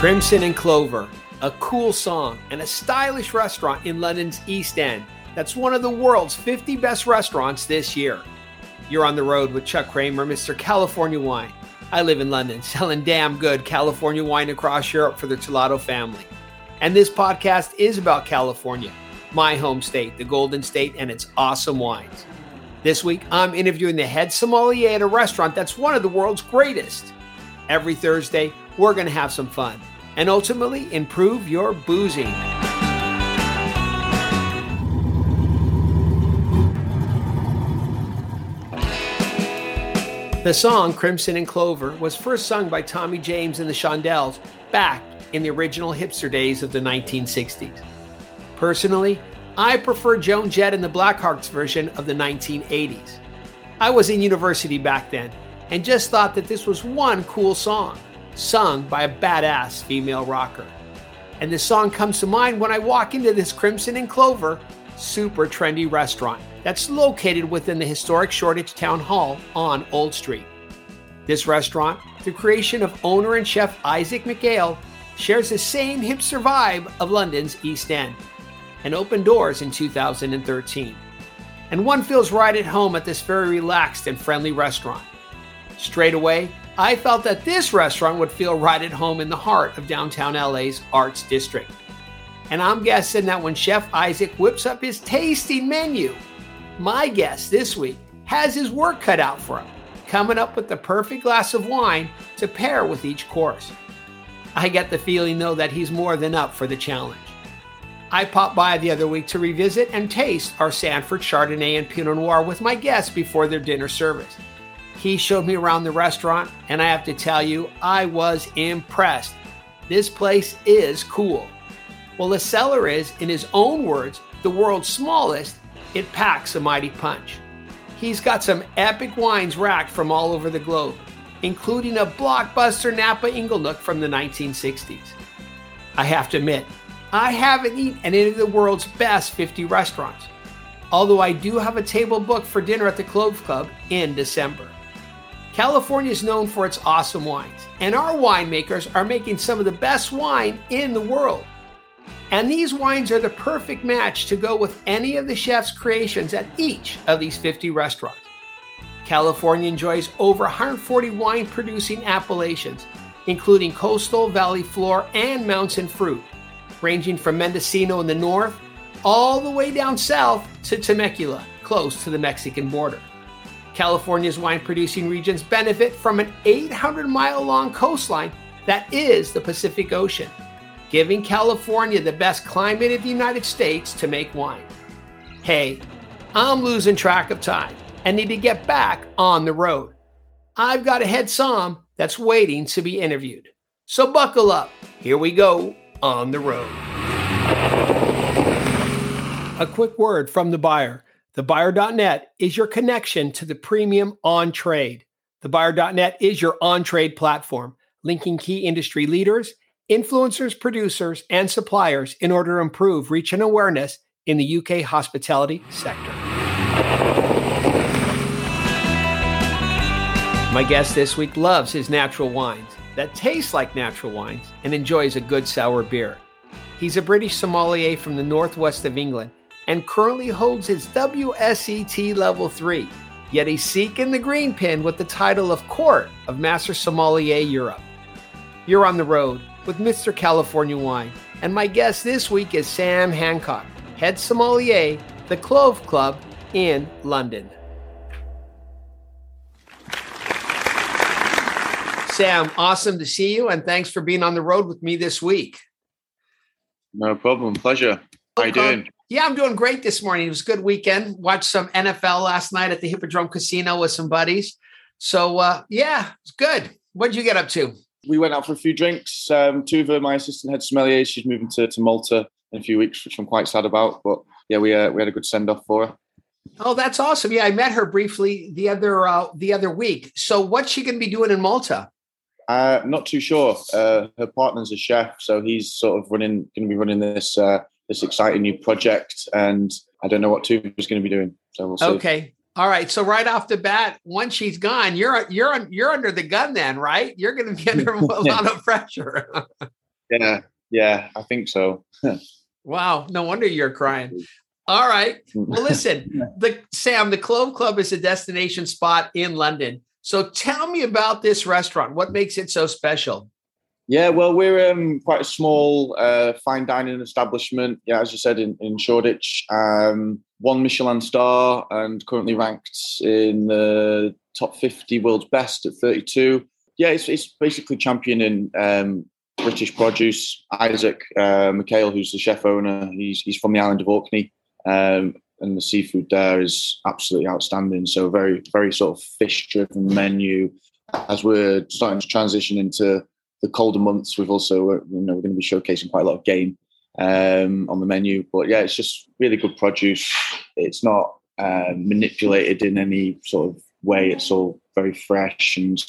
Crimson and Clover, a cool song and a stylish restaurant in London's East End that's one of the world's 50 best restaurants this year. You're on the road with Chuck Kramer, Mr. California Wine. I live in London, selling damn good California wine across Europe for the Terlato family. And this podcast is about California, my home state, the Golden State, and its awesome wines. This week, I'm interviewing the head sommelier at a restaurant that's one of the world's greatest. Every Thursday, we're going to have some fun and ultimately improve your boozing. The song Crimson and Clover was first sung by Tommy James and the Shondells back in the original hipster days of the 1960s. Personally, I prefer Joan Jett and the Blackhearts version of the 1980s. I was in university back then and just thought that this was one cool song, sung by a badass female rocker. And this song comes to mind when I walk into this Crimson and Clover super trendy restaurant that's located within the historic Shoreditch Town Hall on Old Street. This restaurant, the creation of owner and chef Isaac McHale, shares the same hipster vibe of London's East End and opened doors in 2013. And one feels right at home at this very relaxed and friendly restaurant. Straight away, I felt that this restaurant would feel right at home in the heart of downtown LA's Arts District. And I'm guessing that when Chef Isaac whips up his tasting menu, my guest this week has his work cut out for him, coming up with the perfect glass of wine to pair with each course. I get the feeling, though, that he's more than up for the challenge. I popped by the other week to revisit and taste our Sanford Chardonnay and Pinot Noir with my guests before their dinner service. He showed me around the restaurant, and I have to tell you, I was impressed. This place is cool. Well, the cellar is, in his own words, the world's smallest it packs a mighty punch. He's got some epic wines racked from all over the globe, including a blockbuster Napa Inglenook from the 1960s. I have to admit, I haven't eaten at any of the world's best 50 restaurants, although I do have a table booked for dinner at the Clove Club in December. California is known for its awesome wines, and our winemakers are making some of the best wine in the world. And these wines are the perfect match to go with any of the chef's creations at each of these 50 restaurants. California enjoys over 140 wine producing appellations, including coastal, valley floor, and mountain fruit, ranging from Mendocino in the north all the way down south to Temecula, close to the Mexican border. California's wine producing regions benefit from an 800 mile long coastline that is the Pacific Ocean giving California the best climate in the United States to make wine. Hey, I'm losing track of time and need to get back on the road. I've got a head som that's waiting to be interviewed. So buckle up. Here we go on the road. A quick word from the buyer. TheBuyer.net is your connection to the premium on trade. TheBuyer.net is your on trade platform, linking key industry leaders influencers, producers, and suppliers in order to improve reach and awareness in the UK hospitality sector. My guest this week loves his natural wines that taste like natural wines and enjoys a good sour beer. He's a British sommelier from the northwest of England and currently holds his WSET Level 3, yet he's seeking the green pin with the title of Court of Master Sommelier Europe. You're on the road with Mr. California Wine. And my guest this week is Sam Hancock, head sommelier, the Clove Club in London. Sam, awesome to see you, and thanks for being on the road with me this week. No problem. Pleasure. How you doing? Yeah, I'm doing great this morning. It was a good weekend. Watched some NFL last night at the Hippodrome Casino with some buddies. So uh, yeah, it's good. What did you get up to? we went out for a few drinks. Um, two of her, my assistant head sommelier, she's moving to, to Malta in a few weeks, which I'm quite sad about. But yeah, we uh, we had a good send off for her. Oh, that's awesome! Yeah, I met her briefly the other uh, the other week. So, what's she going to be doing in Malta? Uh, not too sure. Uh, her partner's a chef, so he's sort of running, going to be running this uh, this exciting new project, and I don't know what Tuve is going to be doing. So we'll see. Okay, all right. So right off the bat, once she's gone, you're you're you're under the gun then, right? You're going to be under a lot of pressure. Yeah, yeah, I think so. wow, no wonder you're crying. All right. Well, listen, the Sam, the Clove Club is a destination spot in London. So tell me about this restaurant. What makes it so special? Yeah, well, we're um, quite a small uh, fine dining establishment. Yeah, as you said, in, in Shoreditch, um, one Michelin star and currently ranked in the top 50 world's best at 32. Yeah, it's, it's basically championing um, British produce. Isaac uh, McHale, who's the chef owner, he's, he's from the island of Orkney. Um, and the seafood there is absolutely outstanding. So very, very sort of fish-driven menu. As we're starting to transition into the colder months, we've also, uh, you know, we're going to be showcasing quite a lot of game um, on the menu. But yeah, it's just really good produce. It's not uh, manipulated in any sort of way. It's all very fresh and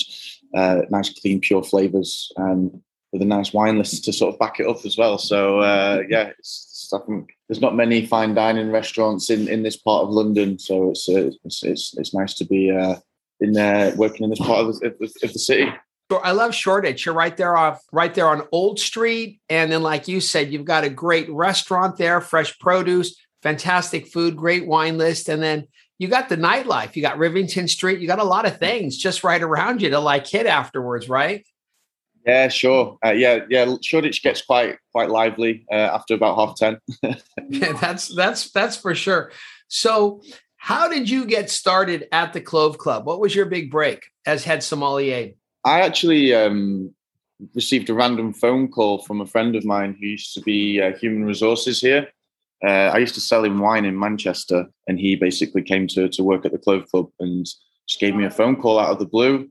uh, nice, clean, pure flavors, um, with a nice wine list to sort of back it up as well. So uh, yeah, it's, it's, there's not many fine dining restaurants in, in this part of London, so it's uh, it's, it's, it's nice to be uh, in there working in this part of the, of the city. I love Shoreditch. You're right there off, right there on Old Street, and then, like you said, you've got a great restaurant there, fresh produce, fantastic food, great wine list, and then you got the nightlife. You got Rivington Street. You got a lot of things just right around you to like hit afterwards, right? Yeah, sure. Uh, yeah, yeah. Shoreditch gets quite quite lively uh, after about half ten. yeah, that's that's that's for sure. So, how did you get started at the Clove Club? What was your big break as head sommelier? I actually um, received a random phone call from a friend of mine who used to be uh, human resources here. Uh, I used to sell him wine in Manchester, and he basically came to, to work at the Clove Club and just gave me a phone call out of the blue.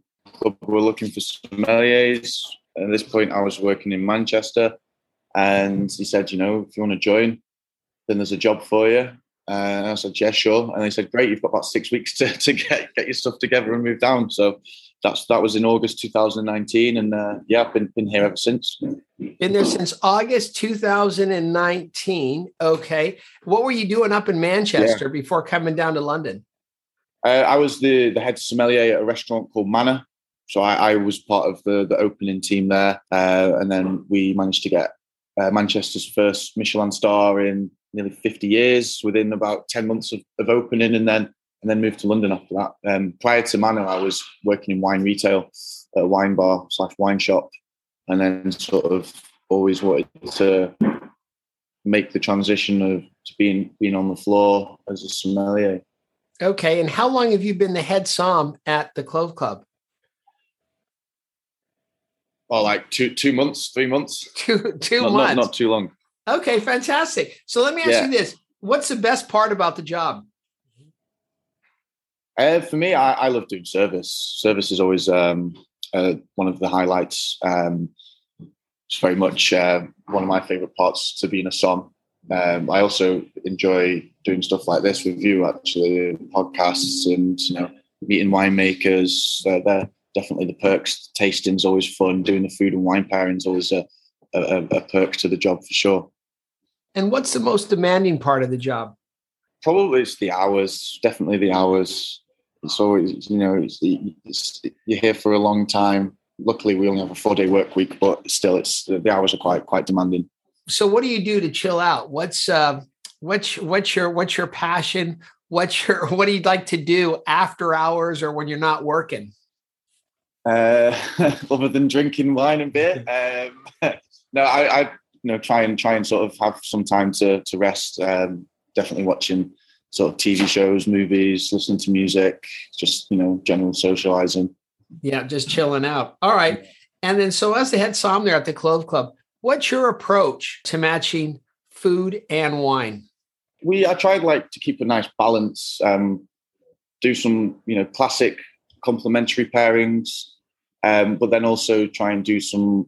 Were looking for sommeliers. At this point, I was working in Manchester, and he said, "You know, if you want to join, then there's a job for you." And I said, "Yeah, sure." And they said, "Great, you've got about six weeks to, to get get your stuff together and move down." So that's that was in August 2019, and uh, yeah, I've been been here ever since. Been there since August 2019. Okay, what were you doing up in Manchester yeah. before coming down to London? Uh, I was the the head sommelier at a restaurant called Manor, so I, I was part of the the opening team there, uh, and then we managed to get uh, Manchester's first Michelin star in nearly 50 years within about 10 months of, of opening, and then and then moved to London after that. Um, prior to Manor, I was working in wine retail, at a wine bar slash wine shop, and then sort of always wanted to make the transition of to being being on the floor as a sommelier. Okay, and how long have you been the head som at the Clove Club? Well, like two two months, three months. Two two not, months. Not, not, too long. Okay, fantastic. So let me ask yeah. you this: What's the best part about the job? Uh, for me, I, I, love doing service. Service is always um, uh, one of the highlights. Um, it's very much uh, one of my favorite parts to being a som. Um, I also enjoy doing stuff like this with you, actually, podcasts and you know meeting winemakers. Uh, they're definitely the perks. Tasting's always fun. Doing the food and wine pairing's always a, a, a perk to the job for sure. And what's the most demanding part of the job? Probably it's the hours. Definitely the hours it's always you know it's, it's, you're here for a long time. Luckily, we only have a four day work week, but still, it's the hours are quite quite demanding. So, what do you do to chill out? What's uh, what's what's your what's your passion? What's your what do you like to do after hours or when you're not working? Uh, other than drinking wine and beer, um, no, I, I you know try and try and sort of have some time to to rest. Um, definitely watching sort of TV shows, movies, listening to music, just you know, general socializing. Yeah, just chilling out. All right. And then, so as the head som there at the Clove Club, what's your approach to matching food and wine? We I tried like to keep a nice balance. Um, do some you know classic complementary pairings, um, but then also try and do some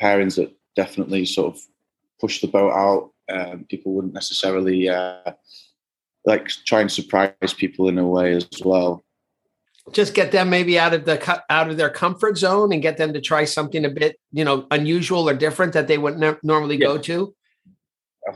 pairings that definitely sort of push the boat out. Um, people wouldn't necessarily uh, like try and surprise people in a way as well. Just get them maybe out of the out of their comfort zone and get them to try something a bit, you know, unusual or different that they wouldn't ne- normally yeah. go to.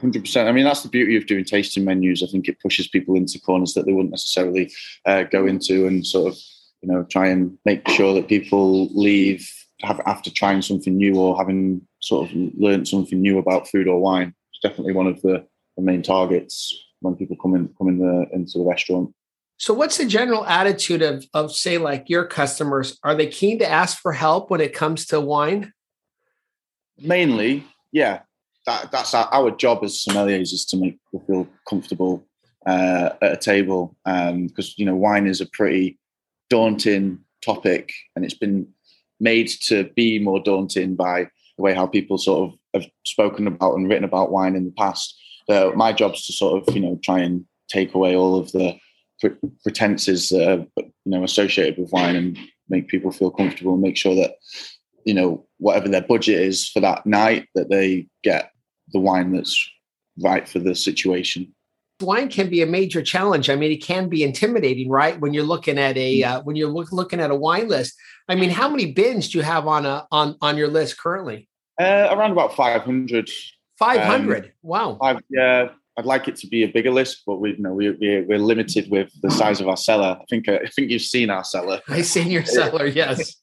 hundred percent. I mean, that's the beauty of doing tasting menus. I think it pushes people into corners that they wouldn't necessarily uh, go into, and sort of, you know, try and make sure that people leave have, after trying something new or having sort of learned something new about food or wine. It's definitely one of the, the main targets when people come in come in the into the restaurant. So, what's the general attitude of of say like your customers? Are they keen to ask for help when it comes to wine? Mainly, yeah. That, that's our, our job as sommeliers is to make people feel comfortable uh, at a table because um, you know wine is a pretty daunting topic and it's been made to be more daunting by the way how people sort of have spoken about and written about wine in the past. Uh, my job's to sort of you know try and take away all of the pretenses that are you know associated with wine and make people feel comfortable and make sure that you know whatever their budget is for that night that they get the wine that's right for the situation. Wine can be a major challenge. I mean it can be intimidating right? When you're looking at a mm. uh, when you're look, looking at a wine list. I mean how many bins do you have on a on on your list currently? Uh, around about 500 500 um, wow I've, yeah I'd like it to be a bigger list, but we you know we, we we're limited with the size of our cellar. I think uh, I think you've seen our cellar. I've seen your cellar, yes.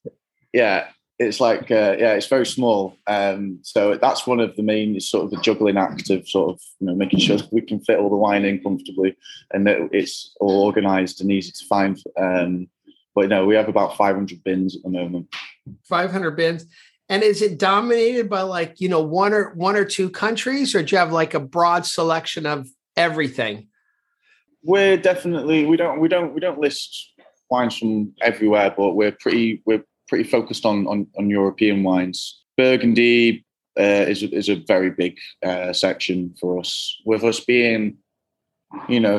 yeah, it's like uh, yeah, it's very small. Um, so that's one of the main sort of the juggling act of sort of you know making sure that we can fit all the wine in comfortably and that it's all organised and easy to find. Um, but no, we have about 500 bins at the moment. 500 bins. And is it dominated by like, you know, one or one or two countries, or do you have like a broad selection of everything? We're definitely we don't we don't we don't list wines from everywhere, but we're pretty we're pretty focused on on, on European wines. Burgundy uh, is a, is a very big uh, section for us. With us being, you know,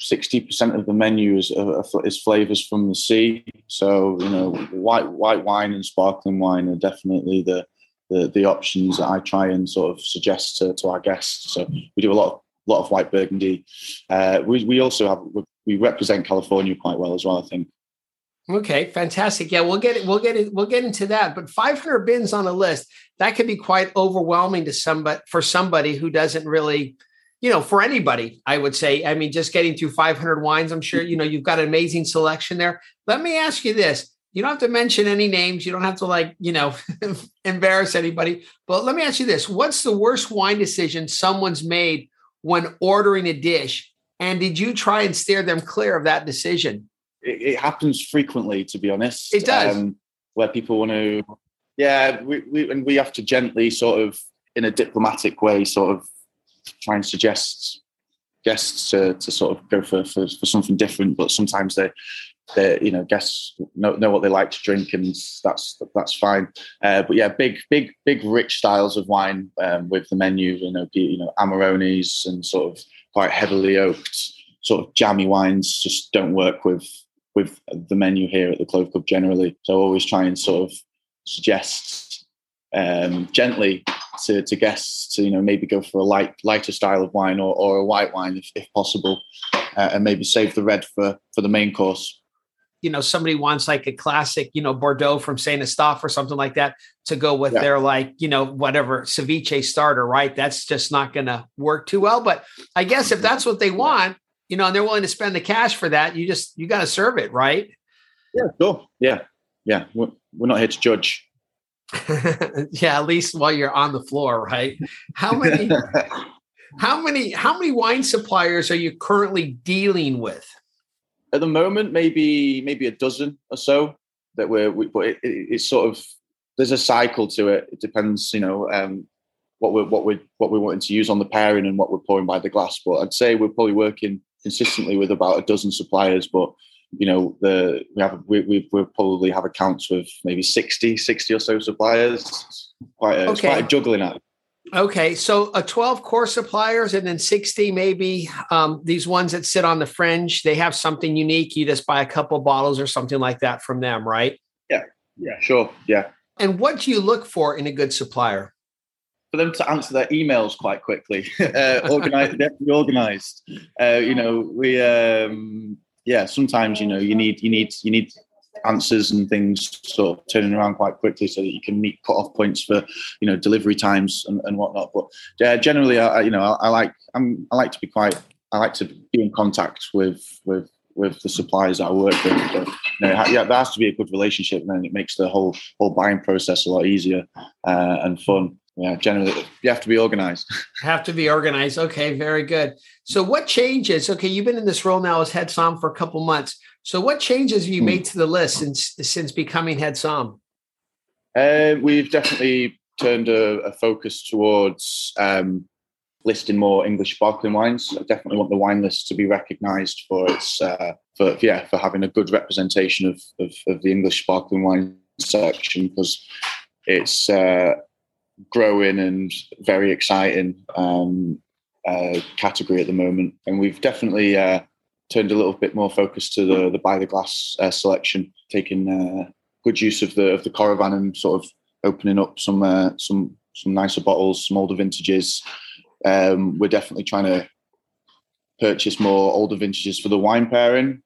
60% of the menu is, uh, uh is flavors from the sea. So, you know, white, white wine and sparkling wine are definitely the, the, the options that I try and sort of suggest to, to our guests. So we do a lot of, lot of white burgundy. Uh, we, we also have, we represent California quite well as well, I think. Okay, fantastic. Yeah, we'll get it. We'll get it. We'll get into that. But 500 bins on a list that could be quite overwhelming to somebody for somebody who doesn't really you know, for anybody, I would say. I mean, just getting through 500 wines, I'm sure, you know, you've got an amazing selection there. Let me ask you this. You don't have to mention any names. You don't have to, like, you know, embarrass anybody. But let me ask you this What's the worst wine decision someone's made when ordering a dish? And did you try and steer them clear of that decision? It, it happens frequently, to be honest. It does. Um, where people want to, yeah, we, we, and we have to gently sort of, in a diplomatic way, sort of try and suggest guests to, to sort of go for, for, for something different, but sometimes they they you know guests know, know what they like to drink and that's that's fine. Uh, but yeah big big big rich styles of wine um, with the menu you know you know amarones and sort of quite heavily oaked sort of jammy wines just don't work with with the menu here at the clove club generally. So I always try and sort of suggest um, gently to, to guests to you know maybe go for a light lighter style of wine or, or a white wine if, if possible uh, and maybe save the red for for the main course. You know somebody wants like a classic you know bordeaux from saint Estèphe or something like that to go with yeah. their like you know whatever ceviche starter right? That's just not going to work too well but i guess if that's what they want you know and they're willing to spend the cash for that you just you got to serve it right? Yeah sure. Yeah. Yeah. We're, we're not here to judge yeah, at least while you're on the floor, right? How many how many how many wine suppliers are you currently dealing with? At the moment, maybe maybe a dozen or so that we're we, but it, it, it's sort of there's a cycle to it. It depends, you know, um, what we're what we're what we're wanting to use on the pairing and what we're pouring by the glass. But I'd say we're probably working consistently with about a dozen suppliers, but you know the we have we, we we probably have accounts with maybe 60 60 or so suppliers. Quite a, okay. quite a juggling act. Okay so a 12 core suppliers and then 60 maybe um, these ones that sit on the fringe they have something unique. You just buy a couple bottles or something like that from them right? Yeah yeah sure yeah. And what do you look for in a good supplier? For them to answer their emails quite quickly. Uh, organized they have to be organized. Uh, you know we um yeah, sometimes you know you need you need you need answers and things sort of turning around quite quickly so that you can meet cut-off points for you know delivery times and, and whatnot. But uh, generally, I, you know, I, I, like I'm I like to be quite I like to be in contact with with with the suppliers that I work with. But, you know, yeah, there has to be a good relationship, and then it makes the whole whole buying process a lot easier uh, and fun. Yeah, generally, you have to be organized. Have to be organized. Okay, very good. So, what changes? Okay, you've been in this role now as head som for a couple months. So, what changes have you hmm. made to the list since since becoming head som? Uh, we've definitely turned a, a focus towards um, listing more English sparkling wines. I definitely want the wine list to be recognised for its uh, for yeah for having a good representation of of, of the English sparkling wine section because it's uh, growing and very exciting um, uh, category at the moment, and we've definitely uh, turned a little bit more focus to the the by the glass uh, selection, taking uh, good use of the of the Coravin and sort of opening up some some some nicer bottles, some older vintages um, we're definitely trying to purchase more older vintages for the wine pairing.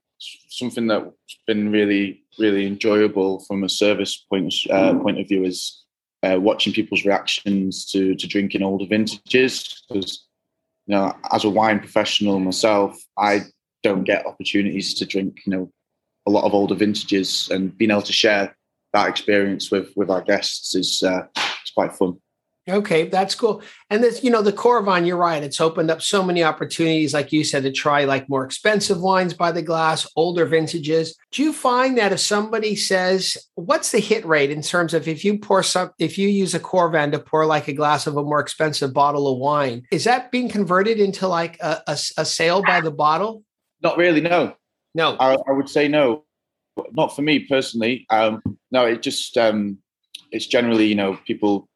Something that's been really, really enjoyable from a service point uh, point of view is uh, watching people's reactions to to drinking older vintages. Because you know, as a wine professional myself, I don't get opportunities to drink, you know, a lot of older vintages, and being able to share that experience with with our guests is uh, it's quite fun. Okay, that's cool. And this, you know, the Coravin, you're right. It's opened up so many opportunities, like you said, to try like more expensive wines by the glass, older vintages. Do you find that if somebody says, what's the hit rate in terms of if you pour some, if you use a Coravin to pour like a glass of a more expensive bottle of wine, is that being converted into like a, a, a sale by the bottle? Not really, no. No. I, I would say no. Not for me personally. Um, no, it just, um, it's generally, you know, people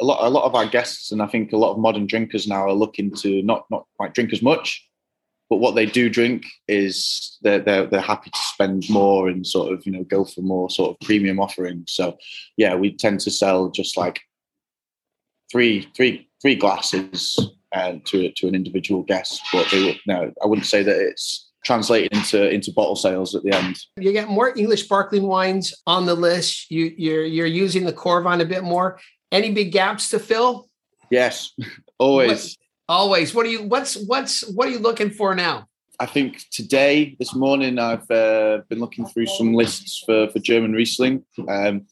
a lot a lot of our guests and I think a lot of modern drinkers now are looking to not not quite drink as much, but what they do drink is they're they're, they're happy to spend more and sort of you know go for more sort of premium offerings. So yeah, we tend to sell just like three three three glasses uh, to to an individual guest, but they no, I wouldn't say that it's translated into into bottle sales at the end. You get more English sparkling wines on the list. You you're you're using the Coravin a bit more. Any big gaps to fill? Yes, always. What, always. What are you? What's what's what are you looking for now? I think today, this morning, I've uh, been looking through some lists for for German Riesling. Um,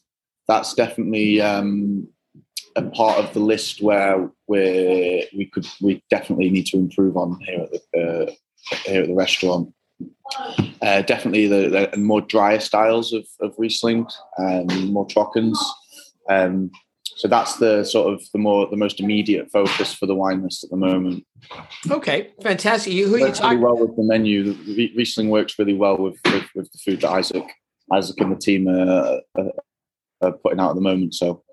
that's definitely um, a part of the list where we we could we definitely need to improve on here at the uh, here at the restaurant. Uh, definitely the, the, more drier styles of, of Riesling, um, more Trockens. Um, so that's the sort of the more the most immediate focus for the wine list at the moment. Okay, fantastic. Who are you talking? Really well with the menu. Riesling works really well with, with, with the food that Isaac Isaac and the team are, are, are, putting out at the moment. So,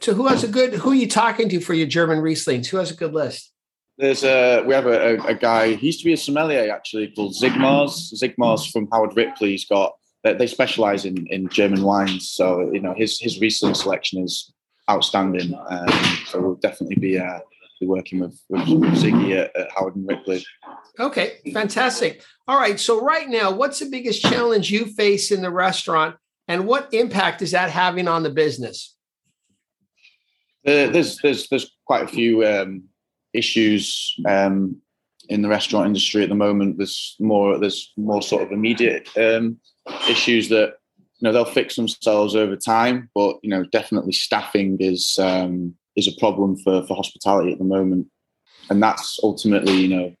so who has a good? Who are you talking to for your German Rieslings? Who has a good list? There's a we have a, a, a guy. He used to be a sommelier actually called Zigmars. Zigmars from Howard Ripley. He's got they specialize in in German wines. So you know his his Riesling selection is outstanding. Um, so we'll definitely be uh, be working with, with Ziggy at, at, Howard and Ripley. Okay, fantastic. All right. So right now, what's the biggest challenge you face in the restaurant, and what impact is that having on the business? Uh, there's there's there's quite a few um, issues um, in the restaurant industry at the moment. There's more there's more sort of immediate um, issues that you know they'll fix themselves over time but you know definitely staffing is um, is a problem for for hospitality at the moment. And that's ultimately you know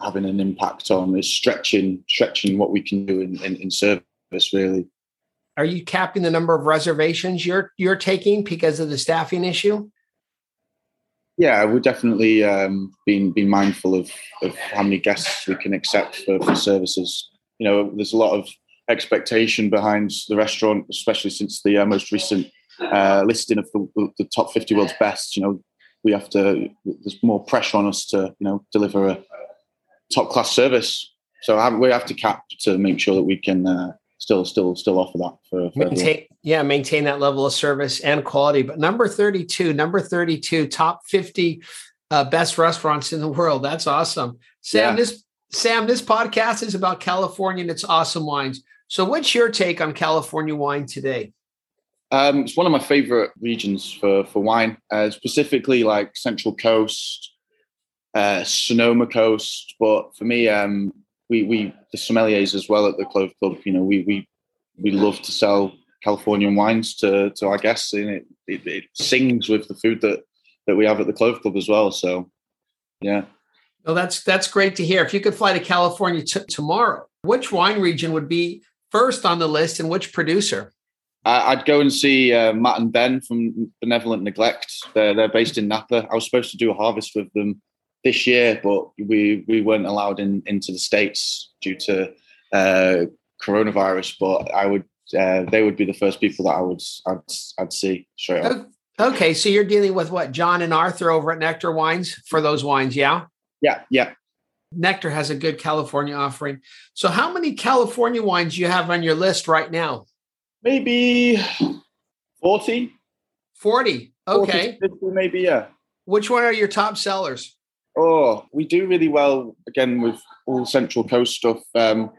having an impact on is stretching stretching what we can do in, in, in service really. Are you capping the number of reservations you're you're taking because of the staffing issue? Yeah we're definitely um, being being mindful of of how many guests we can accept for, for services. You know there's a lot of expectation behind the restaurant, especially since the uh, most recent uh, listing of the, the, top 50 world's best. You know, we have to. There's more pressure on us to you know deliver a top class service. So we have to cap to make sure that we can uh, still still still offer that for, for maintain, yeah maintain that level of service and quality. But number 32, number 32, top 50 uh, best restaurants in the world. That's awesome, Sam. Yeah. This Sam, this podcast is about California and its awesome wines. So, what's your take on California wine today? Um, it's one of my favorite regions for for wine, uh, specifically like Central Coast, uh, Sonoma Coast. But for me, um, we we the sommeliers as well at the Clove Club. You know, we we we love to sell Californian wines to to our guests, and it, it, it sings with the food that that we have at the Clove Club as well. So, yeah. Well, that's that's great to hear. If you could fly to California t- tomorrow, which wine region would be first on the list, and which producer? I'd go and see uh, Matt and Ben from Benevolent Neglect. They're they're based in Napa. I was supposed to do a harvest with them this year, but we we weren't allowed in into the states due to uh, coronavirus. But I would uh, they would be the first people that I would I'd, I'd see straight up. Okay, so you're dealing with what John and Arthur over at Nectar Wines for those wines, yeah? Yeah, yeah. Nectar has a good California offering. So, how many California wines do you have on your list right now? Maybe 40. 40. Okay. 40, 50 maybe, yeah. Which one are your top sellers? Oh, we do really well again with all Central Coast stuff. Um,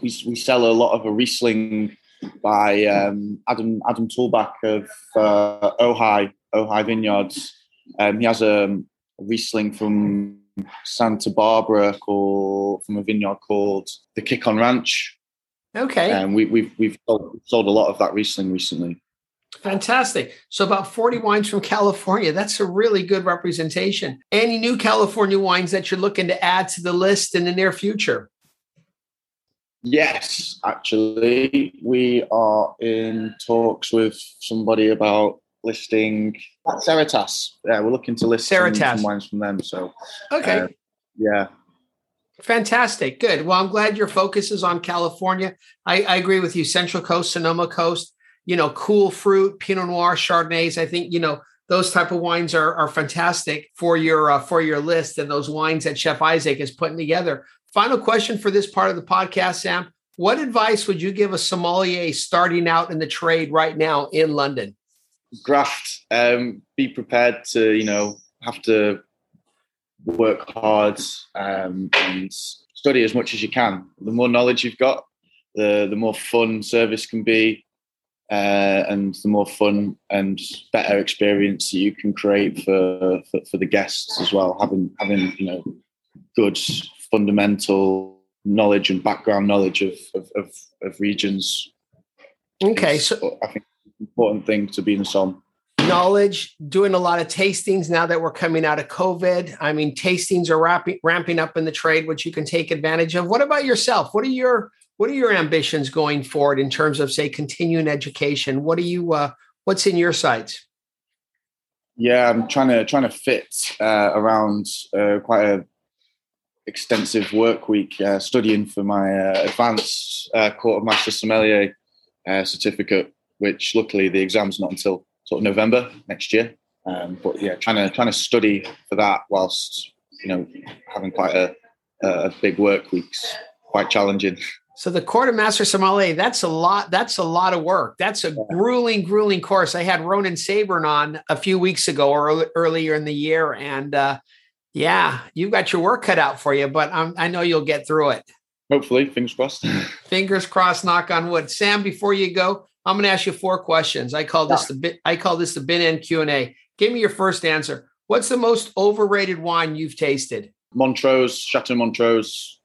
we, we sell a lot of a Riesling by um, Adam Adam Tolmach of uh, Ojai Ojai Vineyards. Um, he has a, a Riesling from Santa Barbara called from a vineyard called the Kick on Ranch. Okay. And we, we've we've sold, sold a lot of that Riesling recently. Fantastic. So about 40 wines from California. That's a really good representation. Any new California wines that you're looking to add to the list in the near future? Yes, actually, we are in talks with somebody about listing Serratas. Yeah, we're looking to list some, some, wines from them. So, okay, uh, yeah, fantastic, good. Well, I'm glad your focus is on California. I, I agree with you. Central Coast, Sonoma Coast. You know, cool fruit, Pinot Noir, Chardonnays. I think you know those type of wines are are fantastic for your uh, for your list and those wines that Chef Isaac is putting together. Final question for this part of the podcast, Sam. What advice would you give a sommelier starting out in the trade right now in London? Graft. Um, be prepared to, you know, have to work hard um, and study as much as you can. The more knowledge you've got, the the more fun service can be, uh, and the more fun and better experience you can create for, for, for the guests as well. Having having you know good fundamental knowledge and background knowledge of of, of, of regions. Okay, so I think important thing to be in some knowledge, doing a lot of tastings now that we're coming out of COVID. I mean, tastings are ramping, ramping up in the trade, which you can take advantage of. What about yourself? What are your what are your ambitions going forward in terms of, say, continuing education? What are you? Uh, what's in your sights? Yeah, I'm trying to trying to fit uh, around uh, quite a extensive work week uh, studying for my uh, advanced uh, Court of Master Sommelier uh, certificate, which luckily the exam's not until sort of November next year. Um, but yeah, trying to trying to study for that whilst you know having quite a, a big work week's quite challenging. So the Court of Master Sommelier, that's a lot. That's a lot of work. That's a grueling, grueling course. I had Ronan Sayburn on a few weeks ago or earlier in the year, and uh, yeah, you've got your work cut out for you, but I'm, I know you'll get through it. Hopefully, fingers crossed. fingers crossed. Knock on wood. Sam, before you go, I'm going to ask you four questions. I call this yeah. the I call this the bin end Q and A. Give me your first answer. What's the most overrated wine you've tasted? Montrose, Chateau Montrose.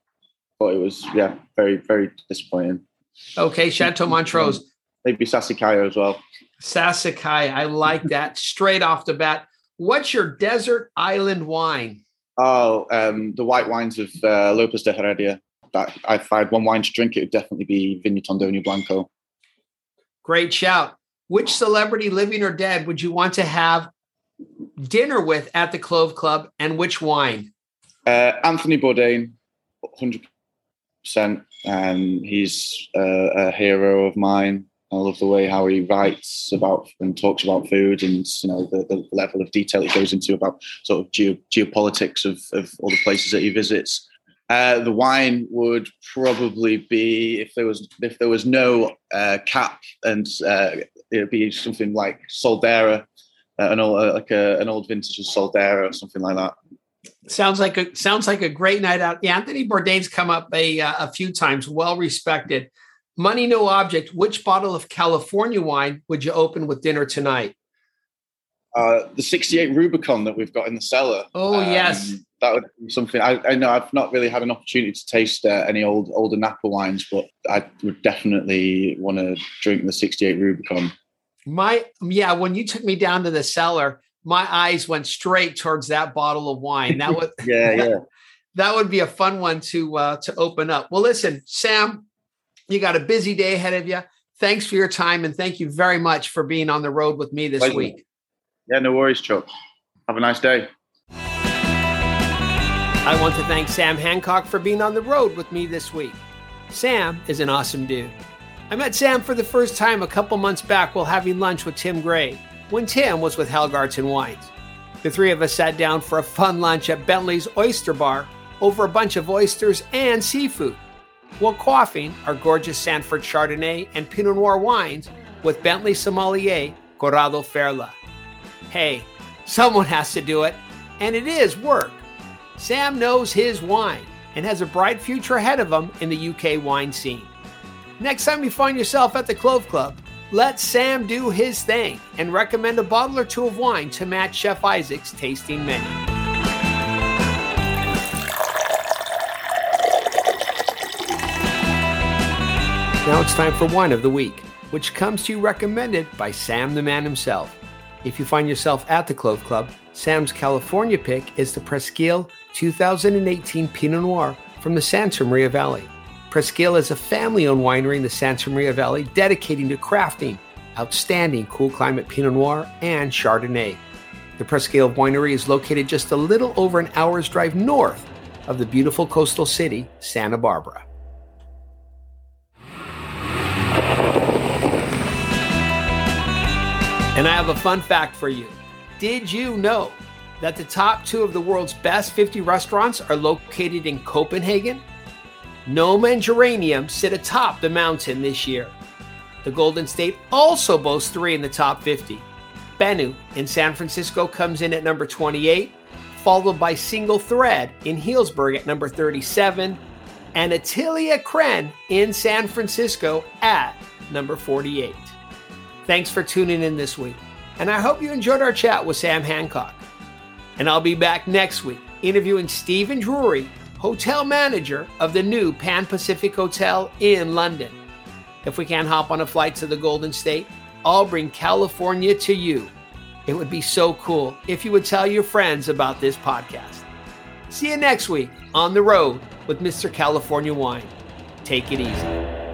But it was yeah, very very disappointing. Okay, Chateau Montrose. Maybe Sassicaia as well. Sassicaia, I like that. Straight off the bat. What's your desert island wine? Oh, um, the white wines of uh, Lopez de Heredia. That if I had one wine to drink, it would definitely be Viña Tondonia Blanco. Great shout. Which celebrity, living or dead, would you want to have dinner with at the Clove Club, and which wine? Uh, Anthony Bourdain, hundred percent. Um, he's uh, a hero of mine. I love the way how he writes about and talks about food and you know the, the level of detail he goes into about sort of geo, geopolitics of, of all the places that he visits. Uh, the wine would probably be if there was if there was no uh, cap and uh, it'd be something like Soldera, uh, an old uh, like a, an old vintage of Soldera or something like that. Sounds like a sounds like a great night out. Yeah, Anthony Bourdain's come up a a few times, well respected. Money no object. Which bottle of California wine would you open with dinner tonight? Uh, the 68 Rubicon that we've got in the cellar. Oh, um, yes. That would be something. I, I, know I've not really had an opportunity to taste uh, any old older Napa wines, but I would definitely want to drink the '68 Rubicon. My yeah, when you took me down to the cellar, my eyes went straight towards that bottle of wine. That would yeah yeah. that would be a fun one to uh, to open up. Well, listen, Sam, you got a busy day ahead of you. Thanks for your time and thank you very much for being on the road with me this Pleasure. week. Yeah, no worries, Chuck. Have a nice day. I want to thank Sam Hancock for being on the road with me this week. Sam is an awesome dude. I met Sam for the first time a couple months back while having lunch with Tim Gray, when Tim was with Hallgarten Wines. The three of us sat down for a fun lunch at Bentley's Oyster Bar over a bunch of oysters and seafood, while quaffing our gorgeous Sanford Chardonnay and Pinot Noir wines with Bentley sommelier Corrado Ferla. Hey, someone has to do it, and it is work. Sam knows his wine and has a bright future ahead of him in the UK wine scene. Next time you find yourself at the Clove Club, let Sam do his thing and recommend a bottle or two of wine to match Chef Isaac's tasting menu. Now it's time for Wine of the Week, which comes to you recommended by Sam the man himself. If you find yourself at the Clove Club, Sam's California pick is the Presqu'Île 2018 Pinot Noir from the Santa Maria Valley. Presqu'Île is a family owned winery in the Santa Maria Valley dedicating to crafting outstanding cool climate Pinot Noir and Chardonnay. The Presqu'Île winery is located just a little over an hour's drive north of the beautiful coastal city, Santa Barbara. And I have a fun fact for you. Did you know that the top two of the world's best 50 restaurants are located in Copenhagen? Noma and Geranium sit atop the mountain this year. The Golden State also boasts three in the top 50. Benu in San Francisco comes in at number 28, followed by Single Thread in Healdsburg at number 37, and Atelier Crenn in San Francisco at number 48. Thanks for tuning in this week and I hope you enjoyed our chat with Sam Hancock. And I'll be back next week interviewing Stephen Drury, hotel manager of the new Pan Pacific Hotel in London. If we can't hop on a flight to the Golden State, I'll bring California to you. It would be so cool if you would tell your friends about this podcast. See you next week on the road with Mr. California Wine. Take it easy.